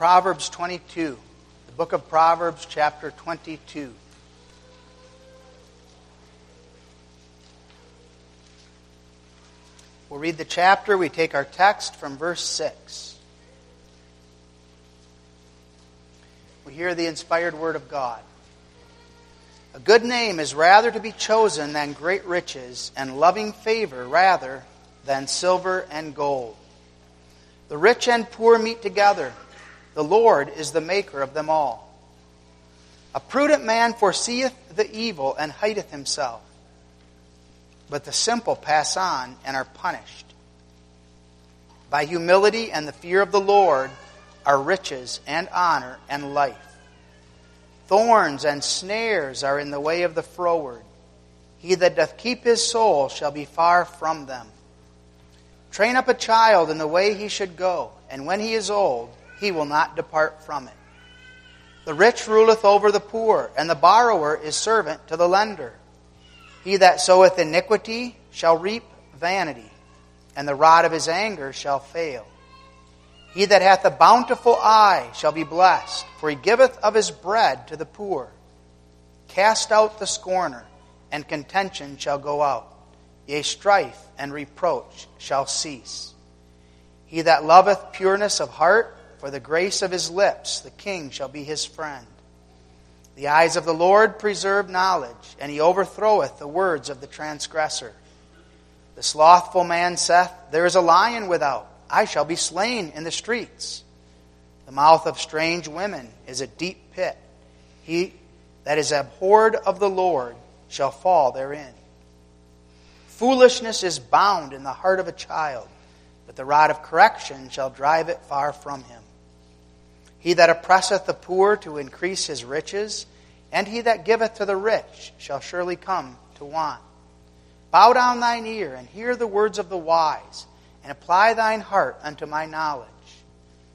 Proverbs 22, the book of Proverbs, chapter 22. We'll read the chapter. We take our text from verse 6. We hear the inspired word of God. A good name is rather to be chosen than great riches, and loving favor rather than silver and gold. The rich and poor meet together. The Lord is the maker of them all. A prudent man foreseeth the evil and hideth himself but the simple pass on and are punished. By humility and the fear of the Lord are riches and honor and life. Thorns and snares are in the way of the froward. He that doth keep his soul shall be far from them. Train up a child in the way he should go, and when he is old, he will not depart from it. The rich ruleth over the poor, and the borrower is servant to the lender. He that soweth iniquity shall reap vanity, and the rod of his anger shall fail. He that hath a bountiful eye shall be blessed, for he giveth of his bread to the poor. Cast out the scorner, and contention shall go out. Yea, strife and reproach shall cease. He that loveth pureness of heart, for the grace of his lips, the king shall be his friend. The eyes of the Lord preserve knowledge, and he overthroweth the words of the transgressor. The slothful man saith, There is a lion without, I shall be slain in the streets. The mouth of strange women is a deep pit. He that is abhorred of the Lord shall fall therein. Foolishness is bound in the heart of a child, but the rod of correction shall drive it far from him. He that oppresseth the poor to increase his riches, and he that giveth to the rich shall surely come to want. Bow down thine ear and hear the words of the wise, and apply thine heart unto my knowledge.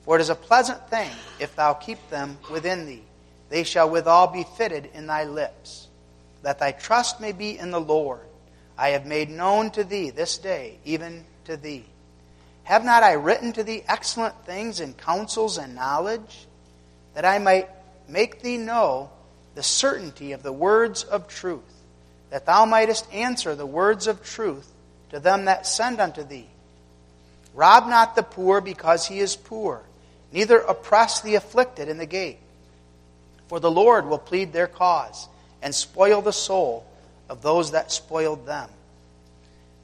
For it is a pleasant thing if thou keep them within thee. They shall withal be fitted in thy lips. That thy trust may be in the Lord. I have made known to thee this day, even to thee. Have not I written to thee excellent things in counsels and knowledge, that I might make thee know the certainty of the words of truth, that thou mightest answer the words of truth to them that send unto thee? Rob not the poor because he is poor, neither oppress the afflicted in the gate. For the Lord will plead their cause, and spoil the soul of those that spoiled them.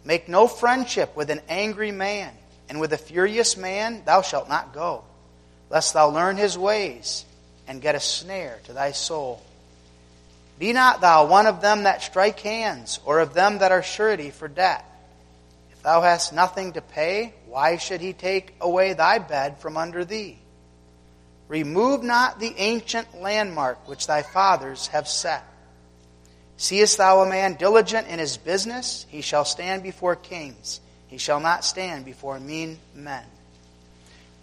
Make no friendship with an angry man and with a furious man thou shalt not go, lest thou learn his ways and get a snare to thy soul. Be not thou one of them that strike hands, or of them that are surety for debt. If thou hast nothing to pay, why should he take away thy bed from under thee? Remove not the ancient landmark which thy fathers have set. Seest thou a man diligent in his business? He shall stand before kings. He shall not stand before mean men.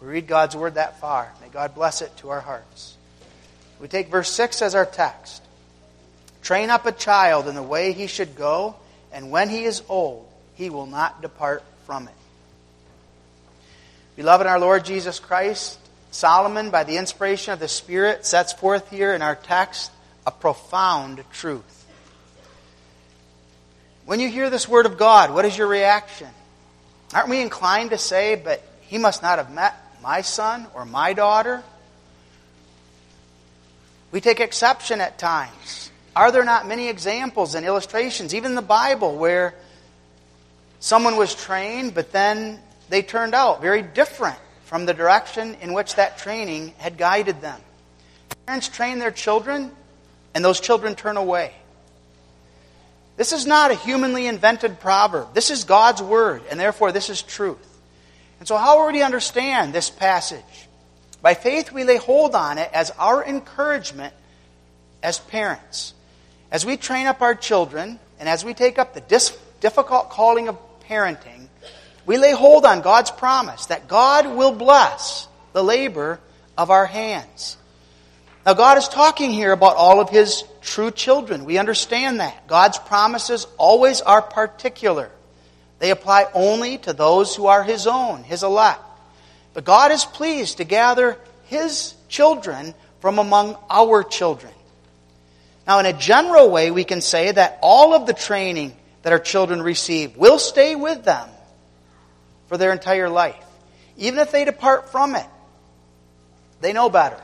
We read God's word that far. May God bless it to our hearts. We take verse 6 as our text. Train up a child in the way he should go, and when he is old, he will not depart from it. Beloved, our Lord Jesus Christ, Solomon, by the inspiration of the Spirit, sets forth here in our text a profound truth. When you hear this word of God, what is your reaction? Aren't we inclined to say, but he must not have met my son or my daughter? We take exception at times. Are there not many examples and illustrations, even in the Bible, where someone was trained, but then they turned out very different from the direction in which that training had guided them? Parents train their children, and those children turn away. This is not a humanly invented proverb. This is God's word, and therefore this is truth. And so, how are we to understand this passage? By faith, we lay hold on it as our encouragement as parents. As we train up our children, and as we take up the dis- difficult calling of parenting, we lay hold on God's promise that God will bless the labor of our hands. Now, God is talking here about all of His true children. We understand that. God's promises always are particular, they apply only to those who are His own, His elect. But God is pleased to gather his children from among our children. Now, in a general way, we can say that all of the training that our children receive will stay with them for their entire life. Even if they depart from it, they know better.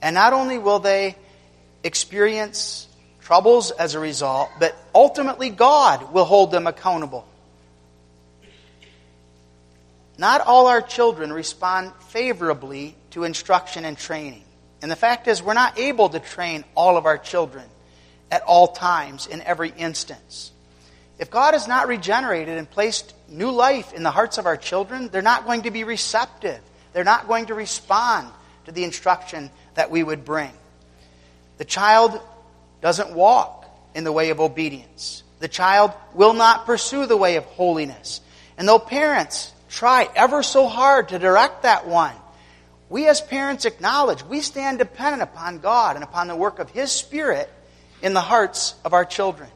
And not only will they experience troubles as a result, but ultimately God will hold them accountable. Not all our children respond favorably to instruction and training. And the fact is, we're not able to train all of our children at all times in every instance. If God has not regenerated and placed new life in the hearts of our children, they're not going to be receptive. They're not going to respond to the instruction that we would bring. The child doesn't walk in the way of obedience. The child will not pursue the way of holiness. And though parents try ever so hard to direct that one, we as parents acknowledge we stand dependent upon God and upon the work of His Spirit in the hearts of our children.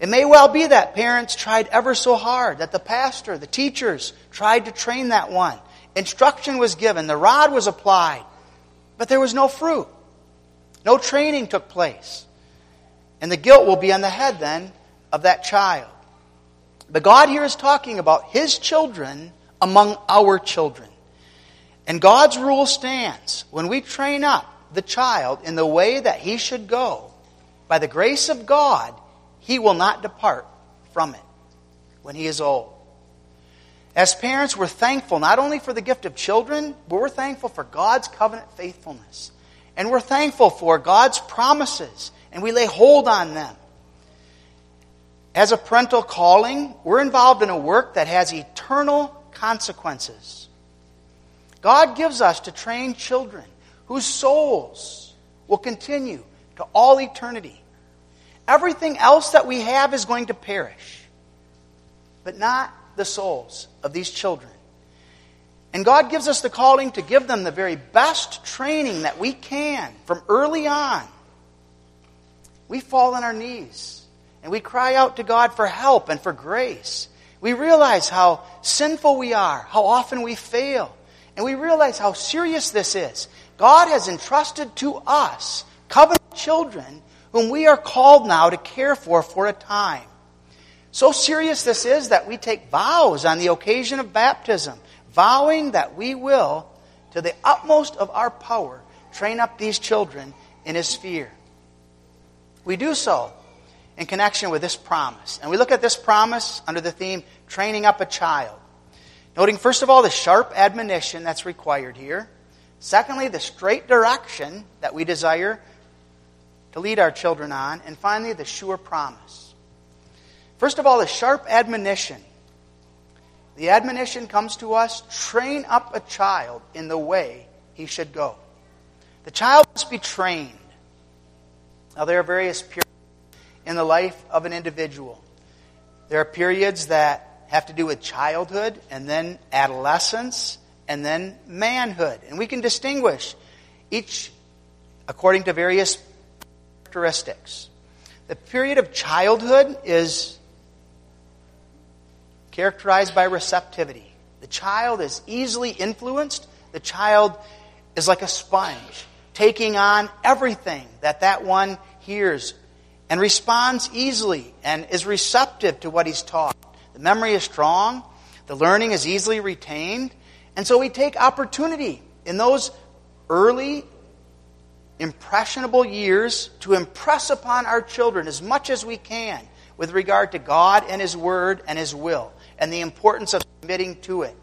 It may well be that parents tried ever so hard, that the pastor, the teachers tried to train that one. Instruction was given, the rod was applied, but there was no fruit. No training took place. And the guilt will be on the head then of that child. But God here is talking about His children among our children. And God's rule stands. When we train up the child in the way that he should go, by the grace of God, he will not depart from it when he is old. As parents, we're thankful not only for the gift of children, but we're thankful for God's covenant faithfulness. And we're thankful for God's promises, and we lay hold on them. As a parental calling, we're involved in a work that has eternal consequences. God gives us to train children whose souls will continue to all eternity. Everything else that we have is going to perish, but not the souls of these children. And God gives us the calling to give them the very best training that we can from early on. We fall on our knees and we cry out to God for help and for grace. We realize how sinful we are, how often we fail, and we realize how serious this is. God has entrusted to us covenant children whom we are called now to care for for a time. So serious this is that we take vows on the occasion of baptism, vowing that we will, to the utmost of our power, train up these children in His fear. We do so in connection with this promise. And we look at this promise under the theme, training up a child. Noting, first of all, the sharp admonition that's required here. Secondly, the straight direction that we desire to lead our children on. And finally, the sure promise. First of all, the sharp admonition. The admonition comes to us train up a child in the way he should go. The child must be trained. Now, there are various periods in the life of an individual. There are periods that have to do with childhood and then adolescence and then manhood. And we can distinguish each according to various characteristics. The period of childhood is characterized by receptivity. The child is easily influenced. The child is like a sponge, taking on everything that that one hears and responds easily and is receptive to what he's taught. The memory is strong. The learning is easily retained. And so we take opportunity in those early, impressionable years to impress upon our children as much as we can with regard to God and His Word and His will and the importance of submitting to it.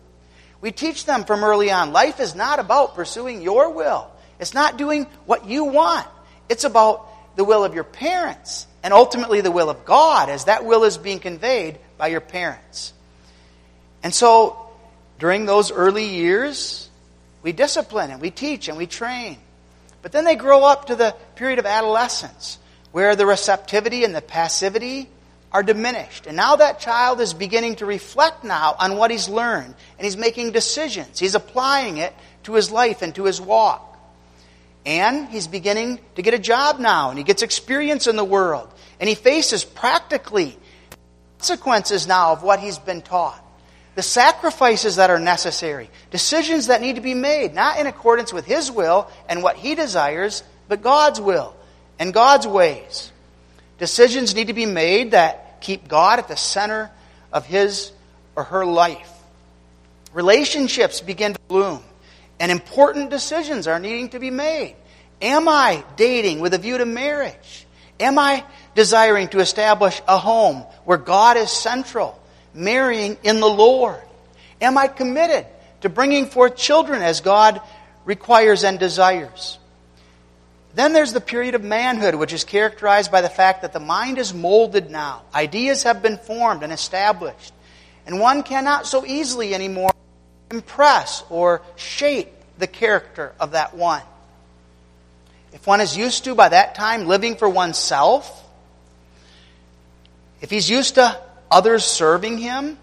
We teach them from early on life is not about pursuing your will, it's not doing what you want. It's about the will of your parents and ultimately the will of God as that will is being conveyed by your parents. And so, during those early years, we discipline and we teach and we train. But then they grow up to the period of adolescence, where the receptivity and the passivity are diminished. And now that child is beginning to reflect now on what he's learned, and he's making decisions. He's applying it to his life and to his walk. And he's beginning to get a job now, and he gets experience in the world, and he faces practically consequences now of what he's been taught. the sacrifices that are necessary, decisions that need to be made, not in accordance with His will and what He desires, but God's will and God's ways. Decisions need to be made that keep God at the center of his or her life. Relationships begin to bloom, and important decisions are needing to be made. Am I dating with a view to marriage? Am I desiring to establish a home where God is central, marrying in the Lord? Am I committed to bringing forth children as God requires and desires? Then there's the period of manhood, which is characterized by the fact that the mind is molded now. Ideas have been formed and established. And one cannot so easily anymore impress or shape the character of that one. If one is used to, by that time, living for oneself, if he's used to others serving him,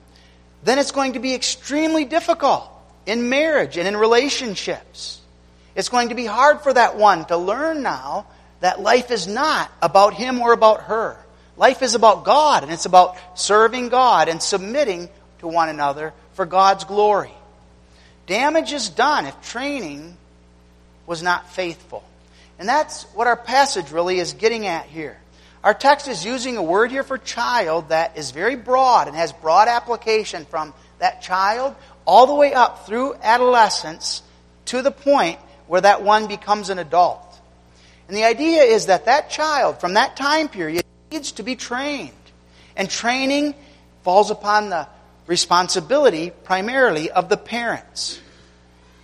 then it's going to be extremely difficult in marriage and in relationships. It's going to be hard for that one to learn now that life is not about him or about her. Life is about God, and it's about serving God and submitting to one another for God's glory. Damage is done if training was not faithful. And that's what our passage really is getting at here. Our text is using a word here for child that is very broad and has broad application from that child all the way up through adolescence to the point where that one becomes an adult. And the idea is that that child, from that time period, needs to be trained. And training falls upon the responsibility primarily of the parents.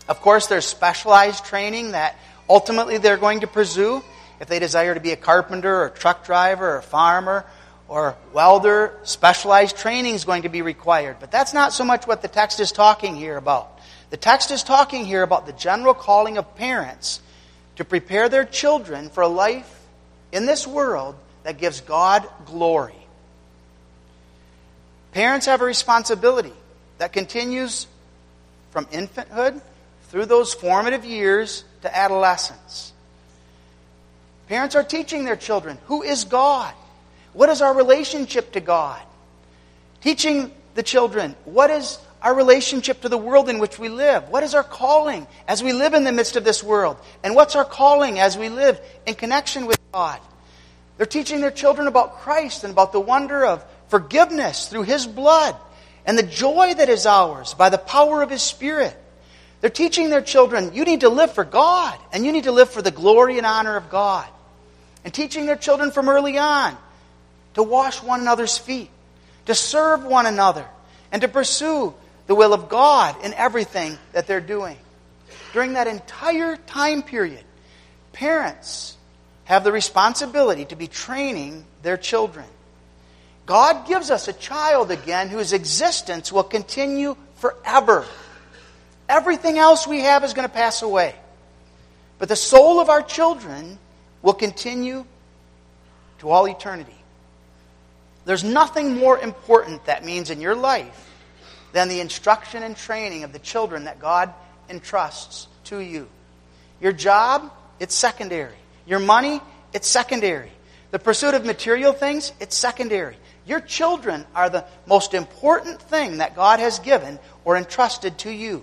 Of course, there's specialized training that ultimately they're going to pursue. If they desire to be a carpenter or a truck driver or a farmer or welder, specialized training is going to be required. But that's not so much what the text is talking here about. The text is talking here about the general calling of parents to prepare their children for a life in this world that gives God glory. Parents have a responsibility that continues from infanthood through those formative years to adolescence. Parents are teaching their children who is God? What is our relationship to God? Teaching the children what is our relationship to the world in which we live. What is our calling as we live in the midst of this world? And what's our calling as we live in connection with God? They're teaching their children about Christ and about the wonder of forgiveness through His blood and the joy that is ours by the power of His Spirit. They're teaching their children, you need to live for God and you need to live for the glory and honor of God. And teaching their children from early on to wash one another's feet, to serve one another, and to pursue the will of God in everything that they're doing. During that entire time period, parents have the responsibility to be training their children. God gives us a child again whose existence will continue forever. Everything else we have is going to pass away. But the soul of our children will continue to all eternity. There's nothing more important that means in your life than the instruction and training of the children that God entrusts to you. Your job, it's secondary. Your money, it's secondary. The pursuit of material things, it's secondary. Your children are the most important thing that God has given or entrusted to you.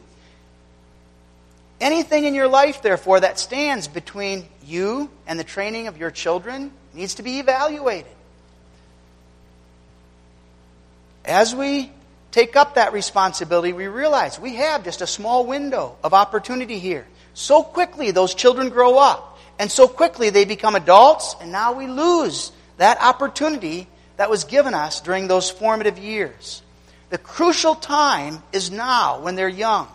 Anything in your life, therefore, that stands between you and the training of your children needs to be evaluated. As we take up that responsibility, we realize we have just a small window of opportunity here. So quickly those children grow up, and so quickly they become adults, and now we lose that opportunity that was given us during those formative years. The crucial time is now when they're young.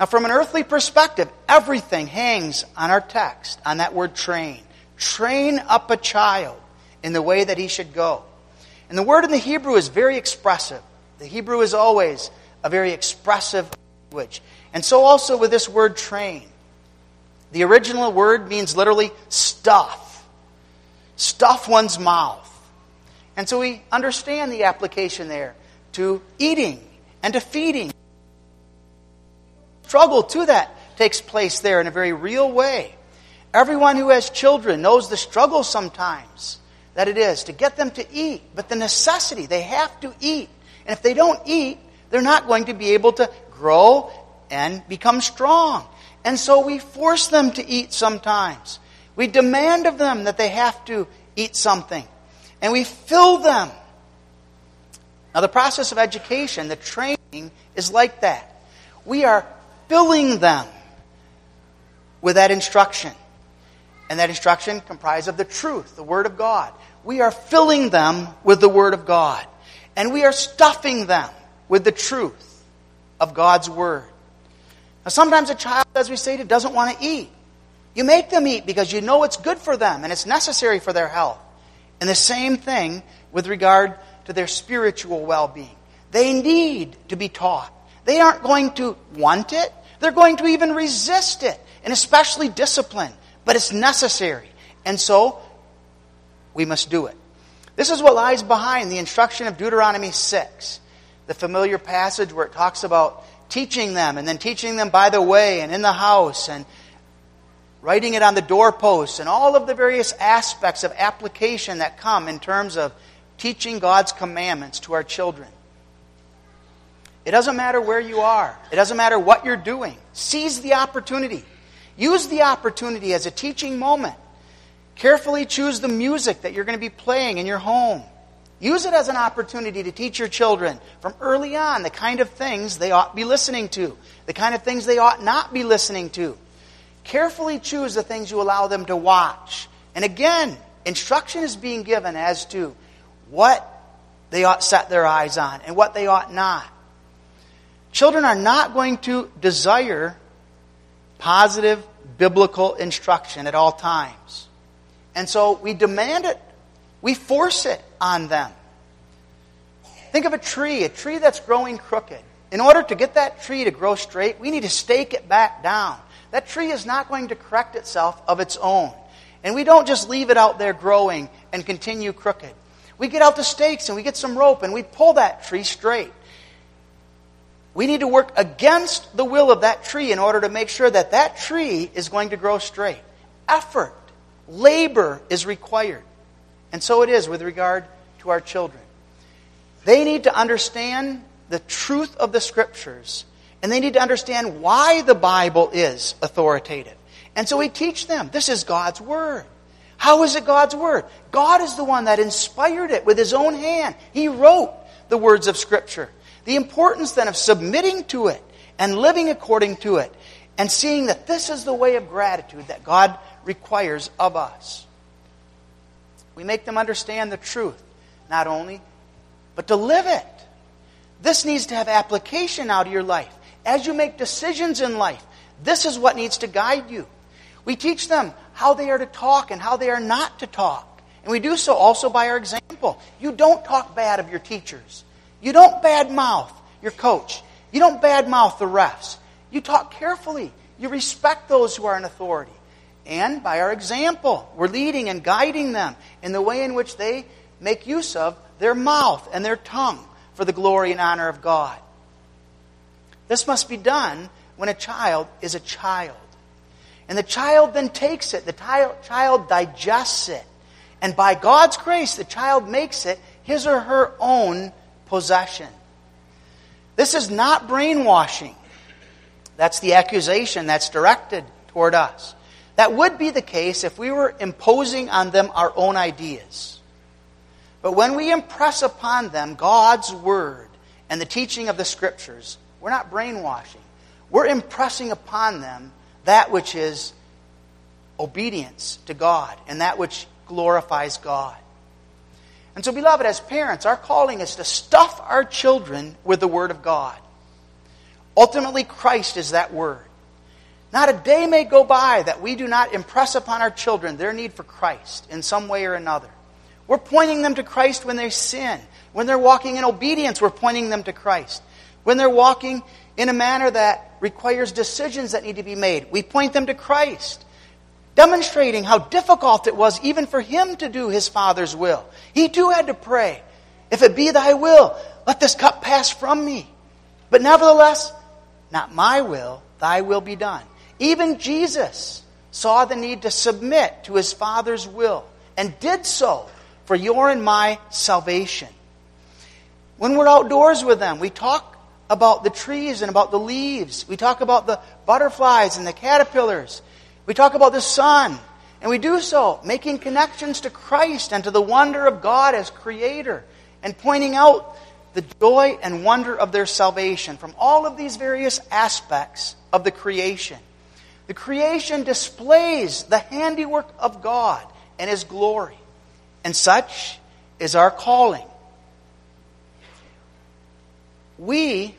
Now, from an earthly perspective, everything hangs on our text, on that word train. Train up a child in the way that he should go. And the word in the Hebrew is very expressive. The Hebrew is always a very expressive language. And so also with this word train. The original word means literally stuff. Stuff one's mouth. And so we understand the application there to eating and to feeding. Struggle to that takes place there in a very real way. Everyone who has children knows the struggle sometimes that it is to get them to eat, but the necessity, they have to eat. And if they don't eat, they're not going to be able to grow and become strong. And so we force them to eat sometimes. We demand of them that they have to eat something. And we fill them. Now, the process of education, the training, is like that. We are filling them with that instruction. And that instruction comprised of the truth, the Word of God. We are filling them with the Word of God. And we are stuffing them with the truth of God's Word. Now, sometimes a child, as we stated, doesn't want to eat. You make them eat because you know it's good for them and it's necessary for their health. And the same thing with regard to their spiritual well being. They need to be taught. They aren't going to want it, they're going to even resist it, and especially discipline. But it's necessary. And so, we must do it. This is what lies behind the instruction of Deuteronomy 6, the familiar passage where it talks about teaching them and then teaching them by the way and in the house and writing it on the doorposts and all of the various aspects of application that come in terms of teaching God's commandments to our children. It doesn't matter where you are, it doesn't matter what you're doing. Seize the opportunity. Use the opportunity as a teaching moment. Carefully choose the music that you're going to be playing in your home. Use it as an opportunity to teach your children from early on the kind of things they ought be listening to, the kind of things they ought not be listening to. Carefully choose the things you allow them to watch. And again, instruction is being given as to what they ought set their eyes on and what they ought not. Children are not going to desire positive biblical instruction at all times. And so we demand it, we force it on them. Think of a tree, a tree that's growing crooked. In order to get that tree to grow straight, we need to stake it back down. That tree is not going to correct itself of its own. And we don't just leave it out there growing and continue crooked. We get out the stakes and we get some rope and we pull that tree straight. We need to work against the will of that tree in order to make sure that that tree is going to grow straight. Effort, labor is required. And so it is with regard to our children. They need to understand the truth of the Scriptures, and they need to understand why the Bible is authoritative. And so we teach them this is God's Word. How is it God's Word? God is the one that inspired it with His own hand. He wrote the words of Scripture. The importance then of submitting to it and living according to it and seeing that this is the way of gratitude that God requires of us. We make them understand the truth, not only, but to live it. This needs to have application out of your life. As you make decisions in life, this is what needs to guide you. We teach them how they are to talk and how they are not to talk. And we do so also by our example. You don't talk bad of your teachers. You don't badmouth your coach. You don't badmouth the refs. You talk carefully. You respect those who are in authority. And by our example, we're leading and guiding them in the way in which they make use of their mouth and their tongue for the glory and honor of God. This must be done when a child is a child. And the child then takes it, the child digests it. And by God's grace, the child makes it his or her own possession. This is not brainwashing. That's the accusation that's directed toward us. That would be the case if we were imposing on them our own ideas. But when we impress upon them God's Word and the teaching of the Scriptures, we're not brainwashing. We're impressing upon them that which is obedience to God and that which glorifies God. And so, beloved, as parents, our calling is to stuff our children with the Word of God. Ultimately, Christ is that Word. Not a day may go by that we do not impress upon our children their need for Christ in some way or another. We're pointing them to Christ when they sin. When they're walking in obedience, we're pointing them to Christ. When they're walking in a manner that requires decisions that need to be made, we point them to Christ demonstrating how difficult it was even for him to do his Father's will. He too had to pray, If it be thy will, let this cup pass from me. But nevertheless, not my will, thy will be done. Even Jesus saw the need to submit to his Father's will and did so for your and my salvation. When we're outdoors with them, we talk about the trees and about the leaves. We talk about the butterflies and the caterpillars. We talk about the sun. And we do so making connections to Christ and to the wonder of God as Creator and pointing out the joy and wonder of their salvation from all of these various aspects of the creation. The creation displays the handiwork of God and His glory. And such is our calling. We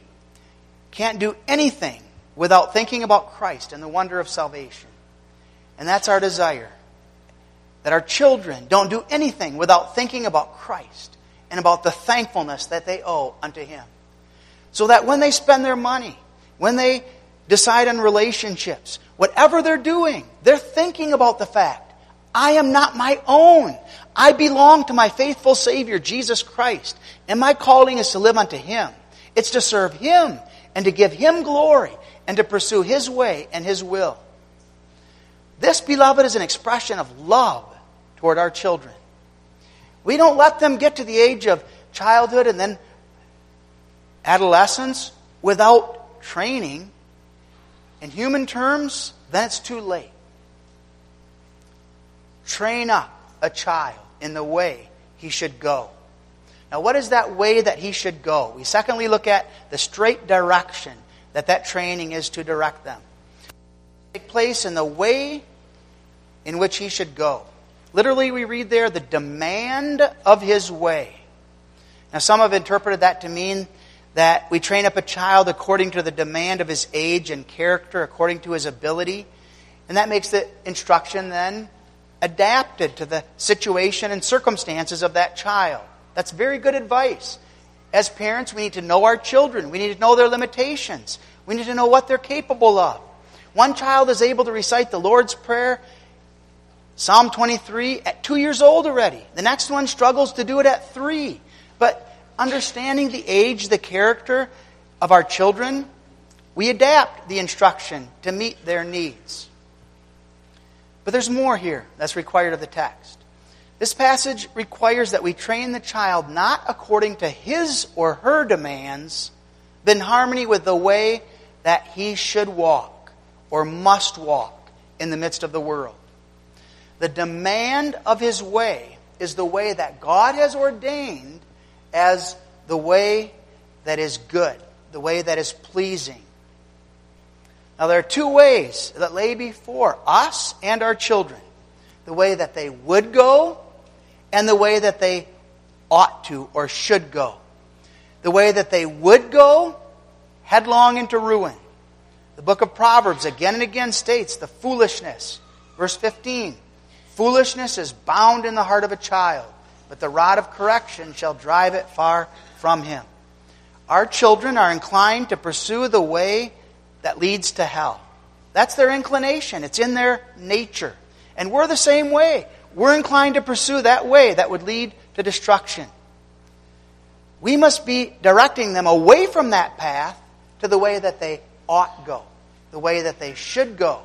can't do anything without thinking about Christ and the wonder of salvation. And that's our desire. That our children don't do anything without thinking about Christ and about the thankfulness that they owe unto Him. So that when they spend their money, when they decide on relationships, whatever they're doing, they're thinking about the fact I am not my own. I belong to my faithful Savior, Jesus Christ. And my calling is to live unto Him. It's to serve Him and to give Him glory and to pursue His way and His will. This, beloved, is an expression of love toward our children. We don't let them get to the age of childhood and then adolescence without training. In human terms, then it's too late. Train up a child in the way he should go. Now, what is that way that he should go? We secondly look at the straight direction that that training is to direct them. Take place in the way in which he should go. Literally, we read there the demand of his way. Now, some have interpreted that to mean that we train up a child according to the demand of his age and character, according to his ability. And that makes the instruction then adapted to the situation and circumstances of that child. That's very good advice. As parents, we need to know our children. We need to know their limitations. We need to know what they're capable of. One child is able to recite the Lord's Prayer Psalm 23 at two years old already. The next one struggles to do it at three. But understanding the age, the character of our children, we adapt the instruction to meet their needs. But there's more here that's required of the text. This passage requires that we train the child not according to his or her demands, but in harmony with the way that he should walk or must walk in the midst of the world. The demand of his way is the way that God has ordained as the way that is good, the way that is pleasing. Now, there are two ways that lay before us and our children the way that they would go and the way that they ought to or should go. The way that they would go, headlong into ruin. The book of Proverbs again and again states the foolishness. Verse 15 Foolishness is bound in the heart of a child, but the rod of correction shall drive it far from him. Our children are inclined to pursue the way that leads to hell. That's their inclination, it's in their nature. And we're the same way. We're inclined to pursue that way that would lead to destruction. We must be directing them away from that path to the way that they ought go, the way that they should go.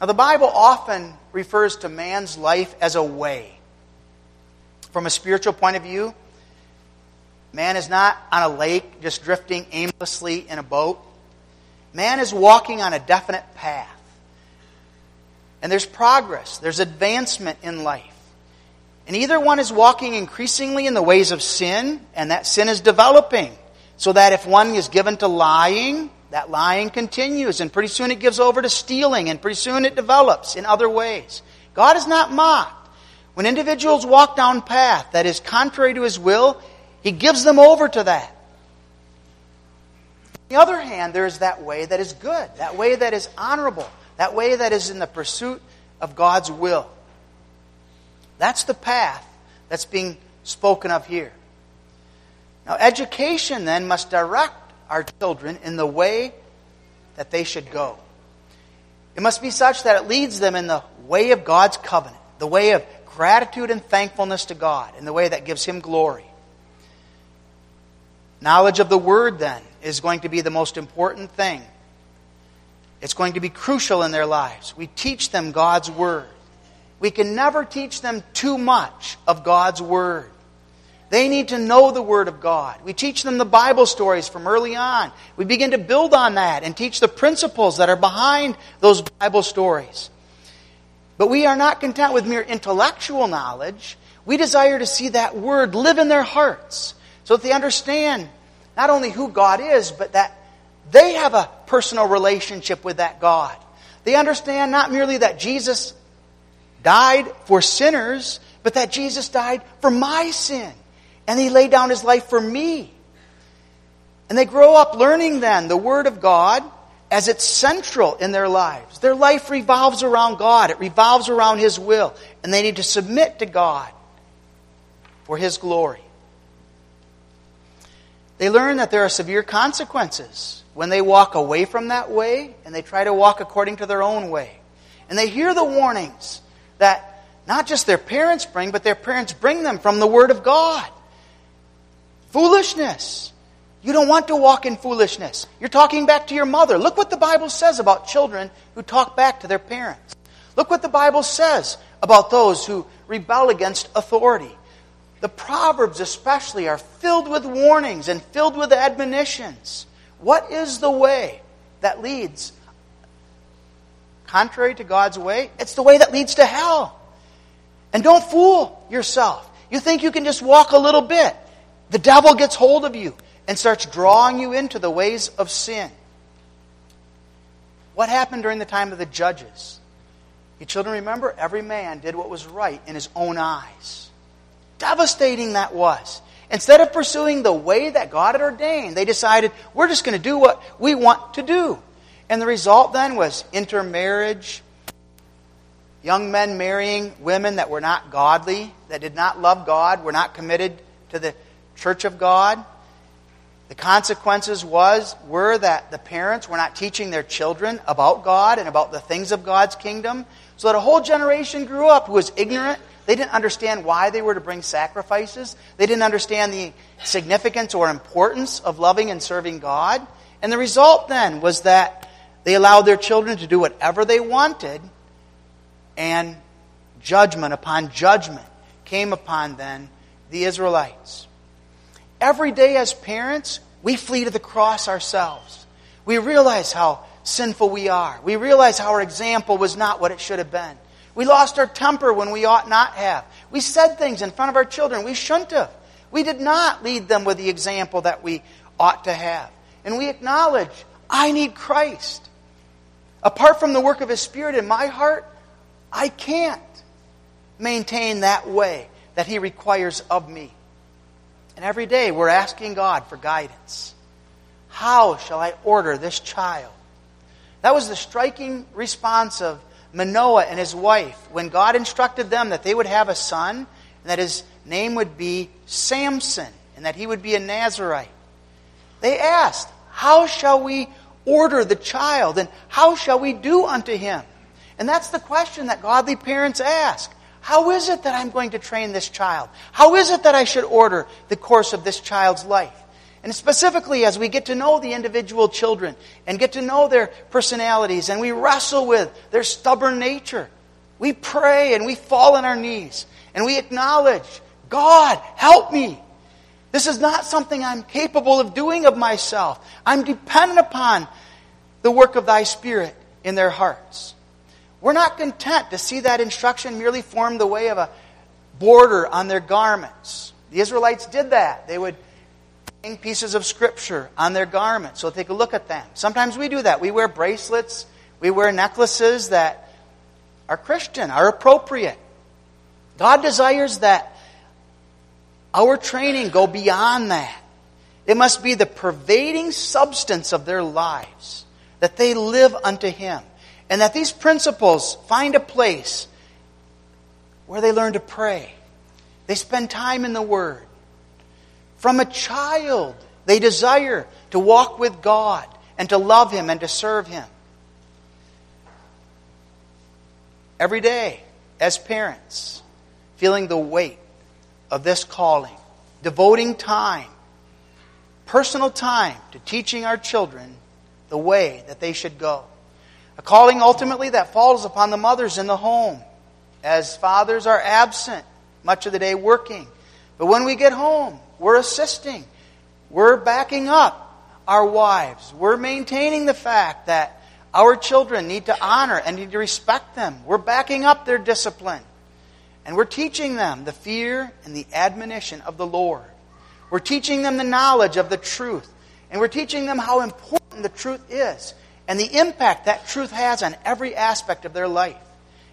Now, the Bible often refers to man's life as a way. From a spiritual point of view, man is not on a lake just drifting aimlessly in a boat. Man is walking on a definite path. And there's progress, there's advancement in life. And either one is walking increasingly in the ways of sin, and that sin is developing. So that if one is given to lying, that lying continues, and pretty soon it gives over to stealing, and pretty soon it develops in other ways. God is not mocked. When individuals walk down path that is contrary to His will, He gives them over to that. On the other hand, there is that way that is good, that way that is honorable, that way that is in the pursuit of God's will. That's the path that's being spoken of here. Now, education then must direct our children in the way that they should go. It must be such that it leads them in the way of God's covenant, the way of gratitude and thankfulness to God, in the way that gives Him glory. Knowledge of the Word, then, is going to be the most important thing. It's going to be crucial in their lives. We teach them God's Word. We can never teach them too much of God's Word. They need to know the Word of God. We teach them the Bible stories from early on. We begin to build on that and teach the principles that are behind those Bible stories. But we are not content with mere intellectual knowledge. We desire to see that Word live in their hearts so that they understand not only who God is, but that they have a personal relationship with that God. They understand not merely that Jesus died for sinners, but that Jesus died for my sin. And he laid down his life for me. And they grow up learning then the Word of God as it's central in their lives. Their life revolves around God, it revolves around His will, and they need to submit to God for His glory. They learn that there are severe consequences when they walk away from that way and they try to walk according to their own way. And they hear the warnings that not just their parents bring, but their parents bring them from the Word of God. Foolishness. You don't want to walk in foolishness. You're talking back to your mother. Look what the Bible says about children who talk back to their parents. Look what the Bible says about those who rebel against authority. The Proverbs, especially, are filled with warnings and filled with admonitions. What is the way that leads contrary to God's way? It's the way that leads to hell. And don't fool yourself. You think you can just walk a little bit. The devil gets hold of you and starts drawing you into the ways of sin. What happened during the time of the judges? You children remember? Every man did what was right in his own eyes devastating that was. Instead of pursuing the way that God had ordained, they decided, we're just going to do what we want to do. And the result then was intermarriage, young men marrying women that were not godly, that did not love God, were not committed to the church of God. The consequences was were that the parents were not teaching their children about God and about the things of God's kingdom. So that a whole generation grew up who was ignorant they didn't understand why they were to bring sacrifices. They didn't understand the significance or importance of loving and serving God. And the result then was that they allowed their children to do whatever they wanted, and judgment upon judgment came upon then the Israelites. Every day as parents, we flee to the cross ourselves. We realize how sinful we are. We realize how our example was not what it should have been. We lost our temper when we ought not have. We said things in front of our children we shouldn't have. We did not lead them with the example that we ought to have. And we acknowledge, I need Christ. Apart from the work of His Spirit in my heart, I can't maintain that way that He requires of me. And every day we're asking God for guidance. How shall I order this child? That was the striking response of Manoah and his wife when God instructed them that they would have a son and that his name would be Samson and that he would be a Nazarite. They asked, How shall we order the child and how shall we do unto him? And that's the question that godly parents ask. How is it that I'm going to train this child? How is it that I should order the course of this child's life? And specifically, as we get to know the individual children and get to know their personalities and we wrestle with their stubborn nature, we pray and we fall on our knees and we acknowledge, God, help me. This is not something I'm capable of doing of myself. I'm dependent upon the work of thy Spirit in their hearts. We're not content to see that instruction merely form the way of a border on their garments. The Israelites did that. They would hang pieces of scripture on their garments so they could look at them. Sometimes we do that. We wear bracelets, we wear necklaces that are Christian, are appropriate. God desires that our training go beyond that. It must be the pervading substance of their lives, that they live unto Him, and that these principles find a place where they learn to pray. They spend time in the Word. From a child, they desire to walk with God and to love Him and to serve Him. Every day, as parents, feeling the weight of this calling, devoting time, personal time, to teaching our children the way that they should go. A calling ultimately that falls upon the mothers in the home, as fathers are absent much of the day working But when we get home, we're assisting. We're backing up our wives. We're maintaining the fact that our children need to honor and need to respect them. We're backing up their discipline. And we're teaching them the fear and the admonition of the Lord. We're teaching them the knowledge of the truth. And we're teaching them how important the truth is and the impact that truth has on every aspect of their life.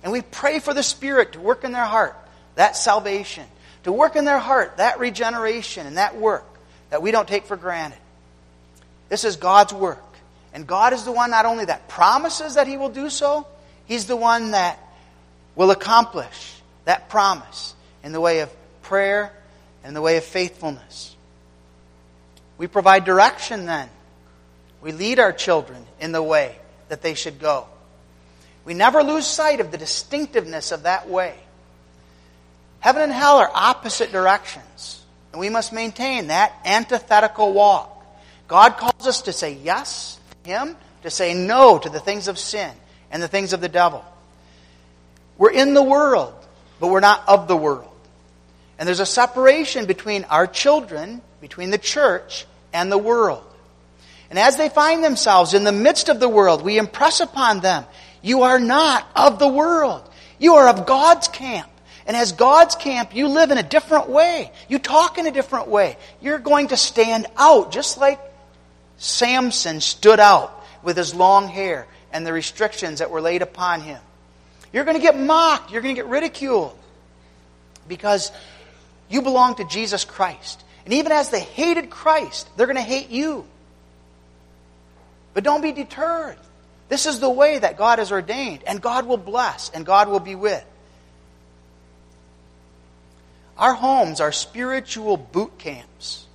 And we pray for the Spirit to work in their heart that salvation, to work in their heart that regeneration and that work that we don't take for granted. This is God's work. And God is the one not only that promises that He will do so, He's the one that will accomplish that promise in the way of prayer and the way of faithfulness. We provide direction then. We lead our children in the way that they should go. We never lose sight of the distinctiveness of that way. Heaven and hell are opposite directions, and we must maintain that antithetical walk. God calls us to say yes to Him, to say no to the things of sin and the things of the devil. We're in the world, but we're not of the world. And there's a separation between our children, between the church, and the world. And as they find themselves in the midst of the world, we impress upon them, you are not of the world. You are of God's camp. And as God's camp, you live in a different way. You talk in a different way. You're going to stand out, just like Samson stood out with his long hair and the restrictions that were laid upon him. You're going to get mocked. You're going to get ridiculed because you belong to Jesus Christ. And even as they hated Christ, they're going to hate you. But don't be deterred. This is the way that God has ordained, and God will bless, and God will be with. Our homes are spiritual boot camps.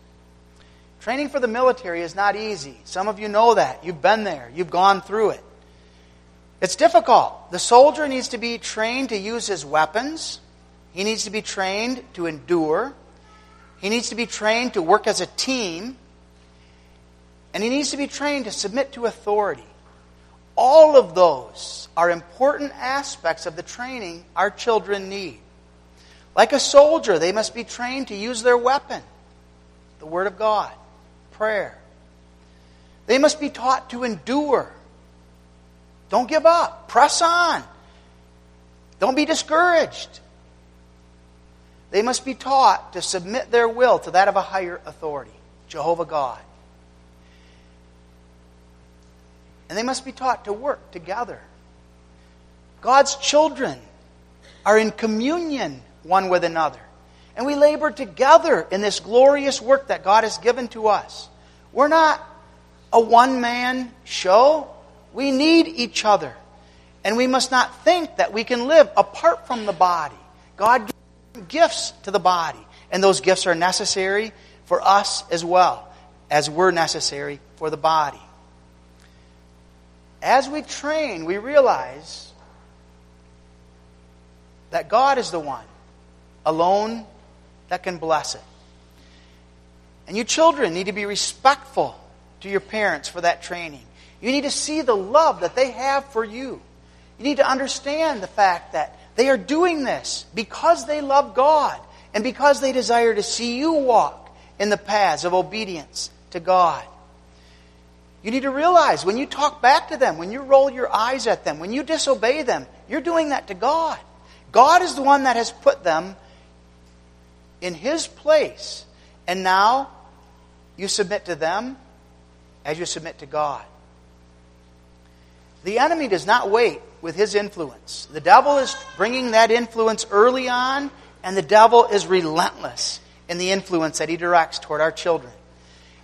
Training for the military is not easy. Some of you know that. You've been there, you've gone through it. It's difficult. The soldier needs to be trained to use his weapons, he needs to be trained to endure, he needs to be trained to work as a team, and he needs to be trained to submit to authority. All of those are important aspects of the training our children need. Like a soldier, they must be trained to use their weapon, the Word of God prayer. They must be taught to endure. Don't give up. Press on. Don't be discouraged. They must be taught to submit their will to that of a higher authority, Jehovah God. And they must be taught to work together. God's children are in communion one with another. And we labor together in this glorious work that God has given to us. We're not a one man show. We need each other. And we must not think that we can live apart from the body. God gives gifts to the body, and those gifts are necessary for us as well as we're necessary for the body. As we train, we realize that God is the one alone that can bless it. And you children need to be respectful to your parents for that training. You need to see the love that they have for you. You need to understand the fact that they are doing this because they love God and because they desire to see you walk in the paths of obedience to God. You need to realize when you talk back to them, when you roll your eyes at them, when you disobey them, you're doing that to God. God is the one that has put them in His place and now you submit to them as you submit to God. The enemy does not wait with his influence. The devil is bringing that influence early on, and the devil is relentless in the influence that he directs toward our children.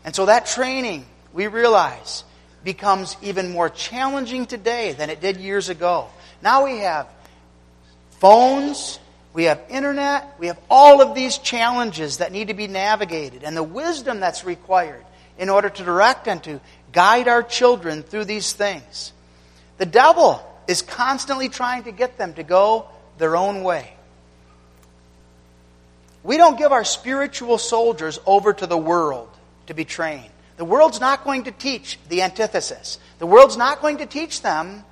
And so that training, we realize, becomes even more challenging today than it did years ago. Now we have phones, we have internet. We have all of these challenges that need to be navigated and the wisdom that's required in order to direct and to guide our children through these things. The devil is constantly trying to get them to go their own way. We don't give our spiritual soldiers over to the world to be trained. The world's not going to teach the antithesis. The world's not going to teach them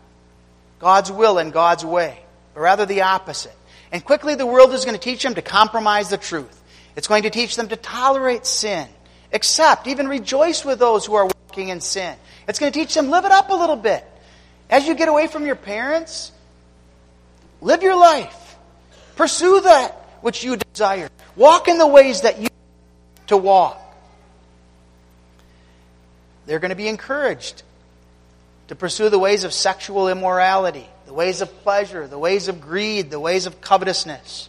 God's will and God's way, but rather the opposite. And quickly the world is going to teach them to compromise the truth. It's going to teach them to tolerate sin, accept, even rejoice with those who are walking in sin. It's going to teach them live it up a little bit. As you get away from your parents, live your life. Pursue that which you desire. Walk in the ways that you to walk. They're going to be encouraged to pursue the ways of sexual immorality, the ways of pleasure, the ways of greed, the ways of covetousness.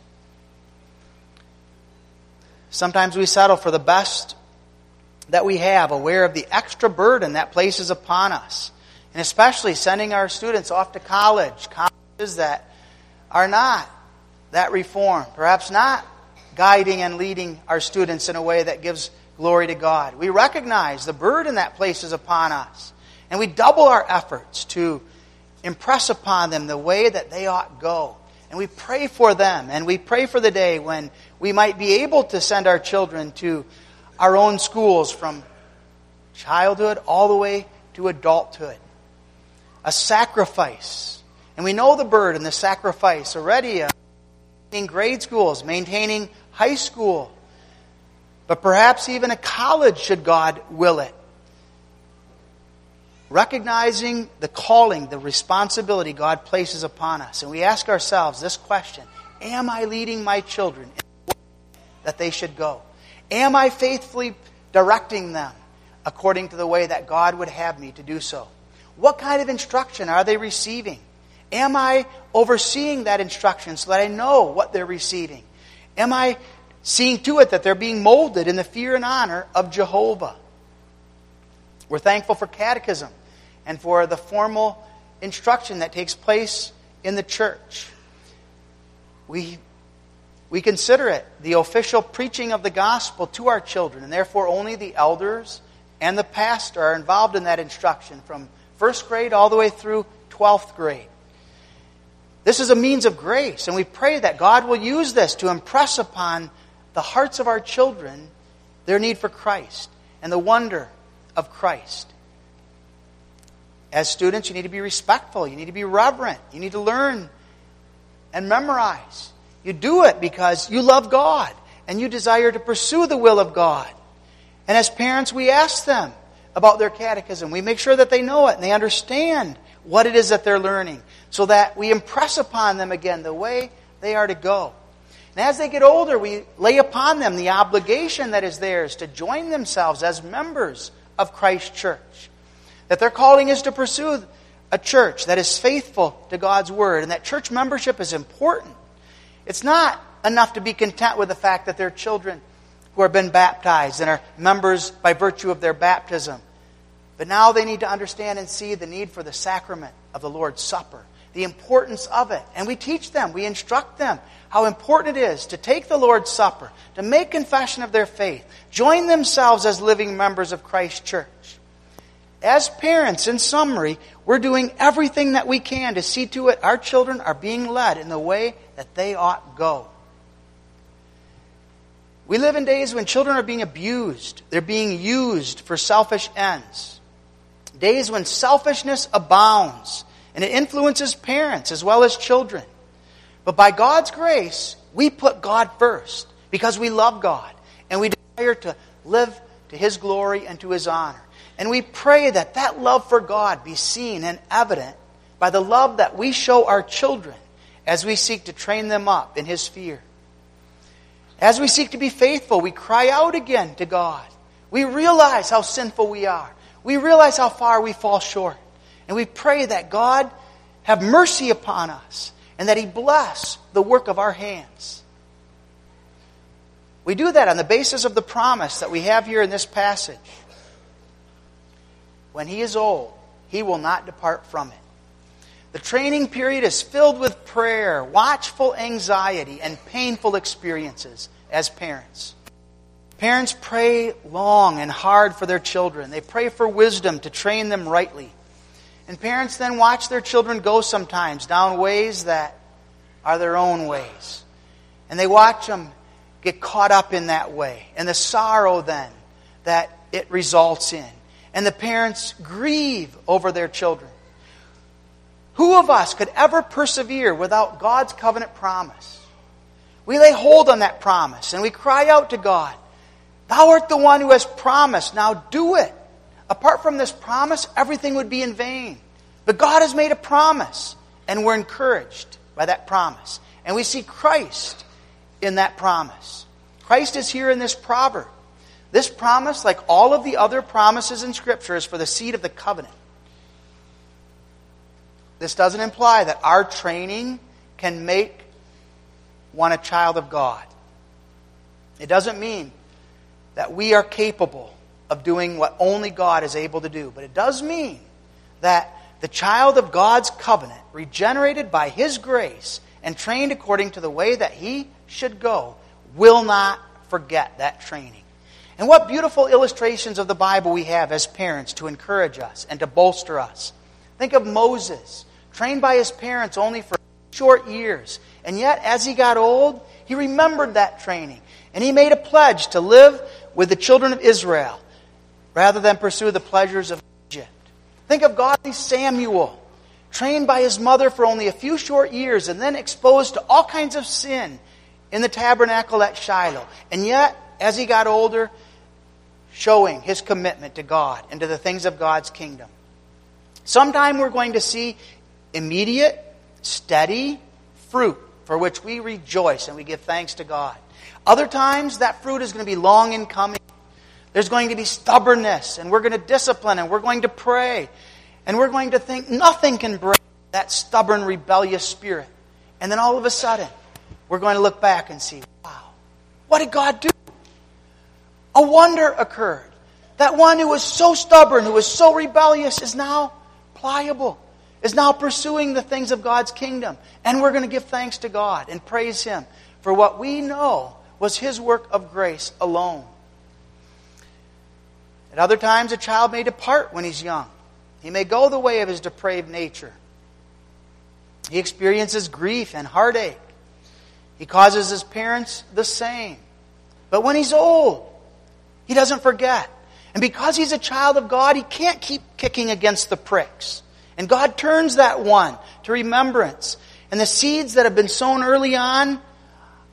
Sometimes we settle for the best that we have, aware of the extra burden that places upon us. And especially sending our students off to college, colleges that are not that reform, perhaps not guiding and leading our students in a way that gives glory to God. We recognize the burden that places upon us, and we double our efforts to impress upon them the way that they ought go. And we pray for them, and we pray for the day when we might be able to send our children to our own schools from childhood all the way to adulthood. A sacrifice. And we know the burden, the sacrifice already uh, in grade schools, maintaining high school, but perhaps even a college should God will it. Recognizing the calling, the responsibility God places upon us. And we ask ourselves this question Am I leading my children that they should go? Am I faithfully directing them according to the way that God would have me to do so? What kind of instruction are they receiving? Am I overseeing that instruction so that I know what they're receiving? Am I seeing to it that they're being molded in the fear and honor of Jehovah? We're thankful for catechism and for the formal instruction that takes place in the church. We, we consider it the official preaching of the gospel to our children, and therefore only the elders and the pastor are involved in that instruction from first grade all the way through 12th grade. This is a means of grace, and we pray that God will use this to impress upon the hearts of our children their need for Christ and the wonder of Christ. As students, you need to be respectful, you need to be reverent, you need to learn and memorize. You do it because you love God and you desire to pursue the will of God. And as parents, we ask them about their catechism. We make sure that they know it and they understand what it is that they're learning so that we impress upon them again the way they are to go. And as they get older, we lay upon them the obligation that is theirs to join themselves as members of Christ's church. That their calling is to pursue a church that is faithful to God's word, and that church membership is important. It's not enough to be content with the fact that they're children who have been baptized and are members by virtue of their baptism. But now they need to understand and see the need for the sacrament of the Lord's Supper, the importance of it. And we teach them, we instruct them how important it is to take the Lord's Supper, to make confession of their faith, join themselves as living members of Christ's church. As parents, in summary, we're doing everything that we can to see to it our children are being led in the way that they ought go. We live in days when children are being abused, they're being used for selfish ends days when selfishness abounds and it influences parents as well as children. But by God's grace, we put God first because we love God and we desire to live to His glory and to His honor. And we pray that that love for God be seen and evident by the love that we show our children as we seek to train them up in His fear. As we seek to be faithful, we cry out again to God. We realize how sinful we are we realize how far we fall short. And we pray that God have mercy upon us and that He bless the work of our hands. We do that on the basis of the promise that we have here in this passage. When he is old, he will not depart from it. The training period is filled with prayer, watchful anxiety, and painful experiences as parents. Parents pray long and hard for their children. They pray for wisdom to train them rightly. And parents then watch their children go sometimes down ways that are their own ways. And they watch them get caught up in that way. And the sorrow then that it results in. And the parents grieve over their children. Who of us could ever persevere without God's covenant promise? We lay hold on that promise and we cry out to God, Thou art the one who has promised, now do it. Apart from this promise, everything would be in vain. But God has made a promise, and we're encouraged by that promise. And we see Christ in that promise. Christ is here in this proverb. This promise, like all of the other promises in Scripture, is for the seed of the covenant. This doesn't imply that our training can make one a child of God. It doesn't mean that we are capable of doing what only God is able to do. But it does mean that the child of God's covenant, regenerated by His grace and trained according to the way that he should go, will not forget that training. And what beautiful illustrations of the Bible we have as parents to encourage us and to bolster us. Think of Moses, trained by his parents only for short years. And yet, as he got old, he remembered that training. And he made a pledge to live with the children of Israel rather than pursue the pleasures of Egypt. Think of godly Samuel, trained by his mother for only a few short years and then exposed to all kinds of sin in the tabernacle at Shiloh. And yet, as he got older, showing his commitment to God and to the things of God's kingdom. Sometime we're going to see immediate, steady fruit for which we rejoice and we give thanks to God. Other times, that fruit is going to be long in coming. There's going to be stubbornness, and we're going to discipline, and we're going to pray, and we're going to think nothing can break that stubborn, rebellious spirit. And then all of a sudden, we're going to look back and see, wow, what did God do? A wonder occurred. That one who was so stubborn, who was so rebellious, is now pliable, is now pursuing the things of God's kingdom. And we're going to give thanks to God and praise Him for what we know was His work of grace alone. At other times, a child may depart when he's young. He may go the way of his depraved nature. He experiences grief and heartache. He causes his parents the same. But when he's old, he doesn't forget. And because he's a child of God, he can't keep kicking against the pricks. And God turns that one to remembrance. And the seeds that have been sown early on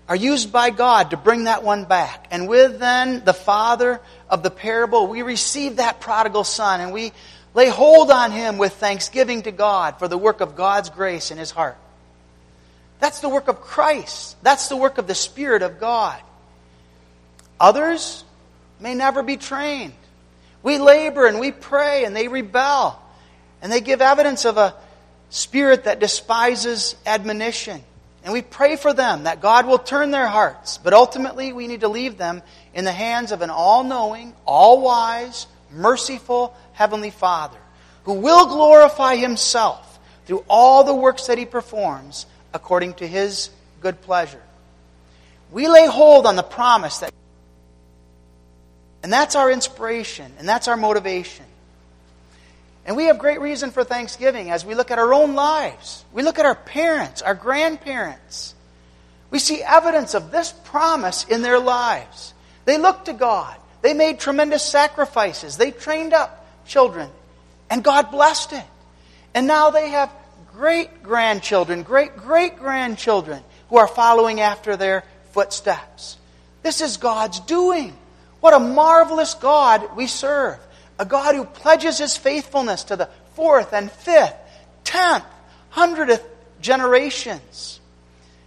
are used by God to bring that one back. And with then the father of the parable, we receive that prodigal son and we lay hold on him with thanksgiving to God for the work of God's grace in his heart. That's the work of Christ. That's the work of the Spirit of God. Others may never be trained. We labor and we pray and they rebel. And they give evidence of a spirit that despises admonition. And we pray for them that God will turn their hearts. But ultimately, we need to leave them in the hands of an all knowing, all wise, merciful Heavenly Father who will glorify Himself through all the works that He performs according to His good pleasure. We lay hold on the promise that. And that's our inspiration, and that's our motivation. And we have great reason for thanksgiving as we look at our own lives. We look at our parents, our grandparents. We see evidence of this promise in their lives. They looked to God. They made tremendous sacrifices. They trained up children. And God blessed it. And now they have great grandchildren, great great grandchildren who are following after their footsteps. This is God's doing. What a marvelous God we serve God who pledges his faithfulness to the fourth and fifth, tenth, hundredth generations.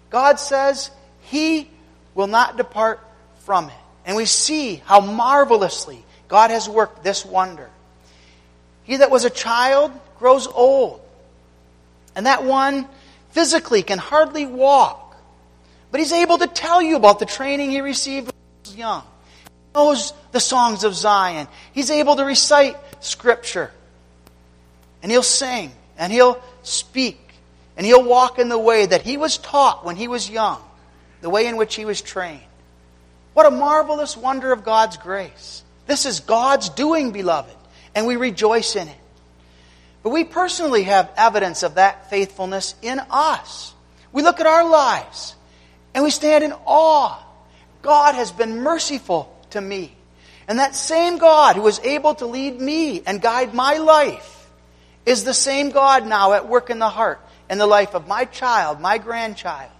God says he will not depart from it. And we see how marvelously God has worked this wonder. He that was a child grows old. And that one physically can hardly walk. But he's able to tell you about the training he received when he was young knows the songs of Zion. He's able to recite Scripture. And he'll sing, and he'll speak, and he'll walk in the way that he was taught when he was young, the way in which he was trained. What a marvelous wonder of God's grace. This is God's doing, beloved, and we rejoice in it. But we personally have evidence of that faithfulness in us. We look at our lives and we stand in awe. God has been merciful to me. And that same God who was able to lead me and guide my life is the same God now at work in the heart and the life of my child, my grandchild.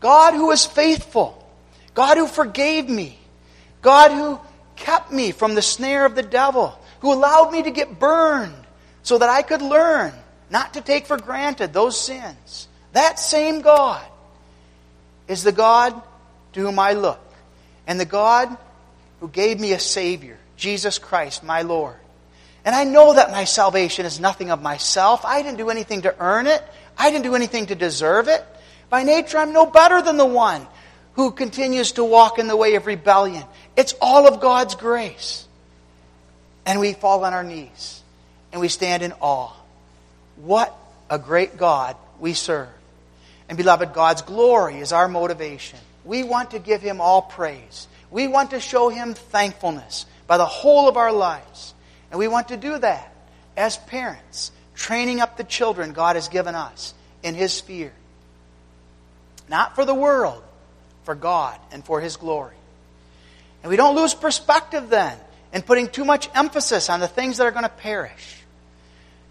God who is faithful, God who forgave me, God who kept me from the snare of the devil, who allowed me to get burned so that I could learn not to take for granted those sins. That same God is the God to whom I look, and the God who gave me a Savior, Jesus Christ, my Lord. And I know that my salvation is nothing of myself. I didn't do anything to earn it. I didn't do anything to deserve it. By nature, I'm no better than the one who continues to walk in the way of rebellion. It's all of God's grace. And we fall on our knees and we stand in awe. What a great God we serve. And beloved, God's glory is our motivation. We want to give Him all praise. We want to show Him thankfulness by the whole of our lives. And we want to do that as parents, training up the children God has given us in His fear. Not for the world, for God and for His glory. And we don't lose perspective then in putting too much emphasis on the things that are going to perish.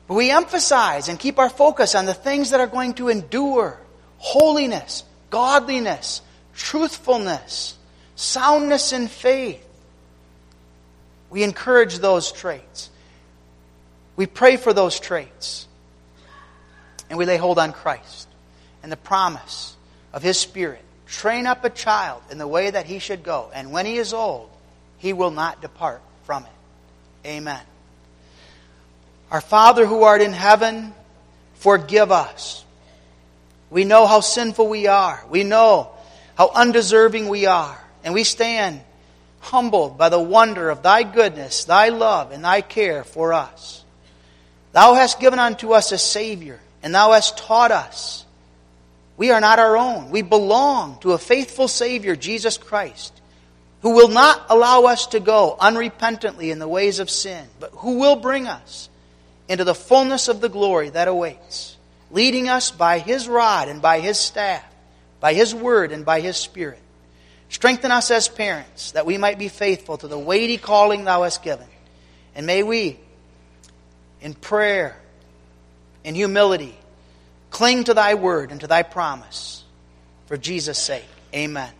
But we emphasize and keep our focus on the things that are going to endure holiness, godliness, truthfulness, soundness in faith. We encourage those traits. We pray for those traits. And we lay hold on Christ and the promise of His Spirit. Train up a child in the way that he should go, and when he is old, he will not depart from it. Amen. Our Father who art in heaven, forgive us. We know how sinful we are. We know how undeserving we are. And we stand humbled by the wonder of thy goodness, thy love, and thy care for us. Thou hast given unto us a Savior, and thou hast taught us. We are not our own. We belong to a faithful Savior, Jesus Christ, who will not allow us to go unrepentantly in the ways of sin, but who will bring us into the fullness of the glory that awaits, leading us by His rod and by His staff, by His word and by His Spirit. Strengthen us as parents that we might be faithful to the weighty calling Thou hast given. And may we, in prayer, in humility, cling to Thy word and to Thy promise. For Jesus' sake, amen.